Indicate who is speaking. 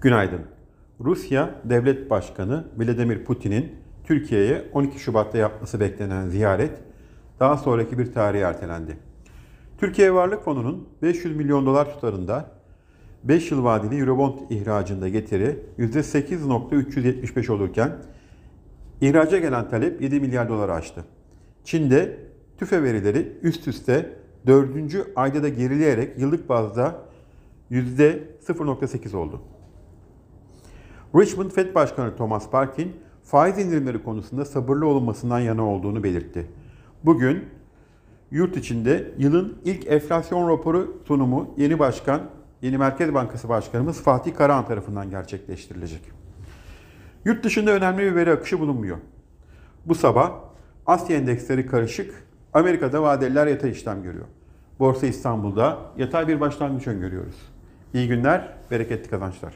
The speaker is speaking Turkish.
Speaker 1: Günaydın. Rusya Devlet Başkanı Vladimir Putin'in Türkiye'ye 12 Şubat'ta yapması beklenen ziyaret daha sonraki bir tarihe ertelendi. Türkiye Varlık Fonu'nun 500 milyon dolar tutarında 5 yıl vadeli Eurobond ihracında getiri %8.375 olurken ihraca gelen talep 7 milyar doları aştı. Çin'de tüfe verileri üst üste 4. ayda da gerileyerek yıllık bazda %0.8 oldu. Richmond Fed Başkanı Thomas Parkin faiz indirimleri konusunda sabırlı olunmasından yana olduğunu belirtti. Bugün yurt içinde yılın ilk enflasyon raporu sunumu yeni başkan, yeni Merkez Bankası Başkanımız Fatih Karahan tarafından gerçekleştirilecek. Yurt dışında önemli bir veri akışı bulunmuyor. Bu sabah Asya endeksleri karışık, Amerika'da vadeliler yatay işlem görüyor. Borsa İstanbul'da yatay bir başlangıç öngörüyoruz. İyi günler, bereketli kazançlar.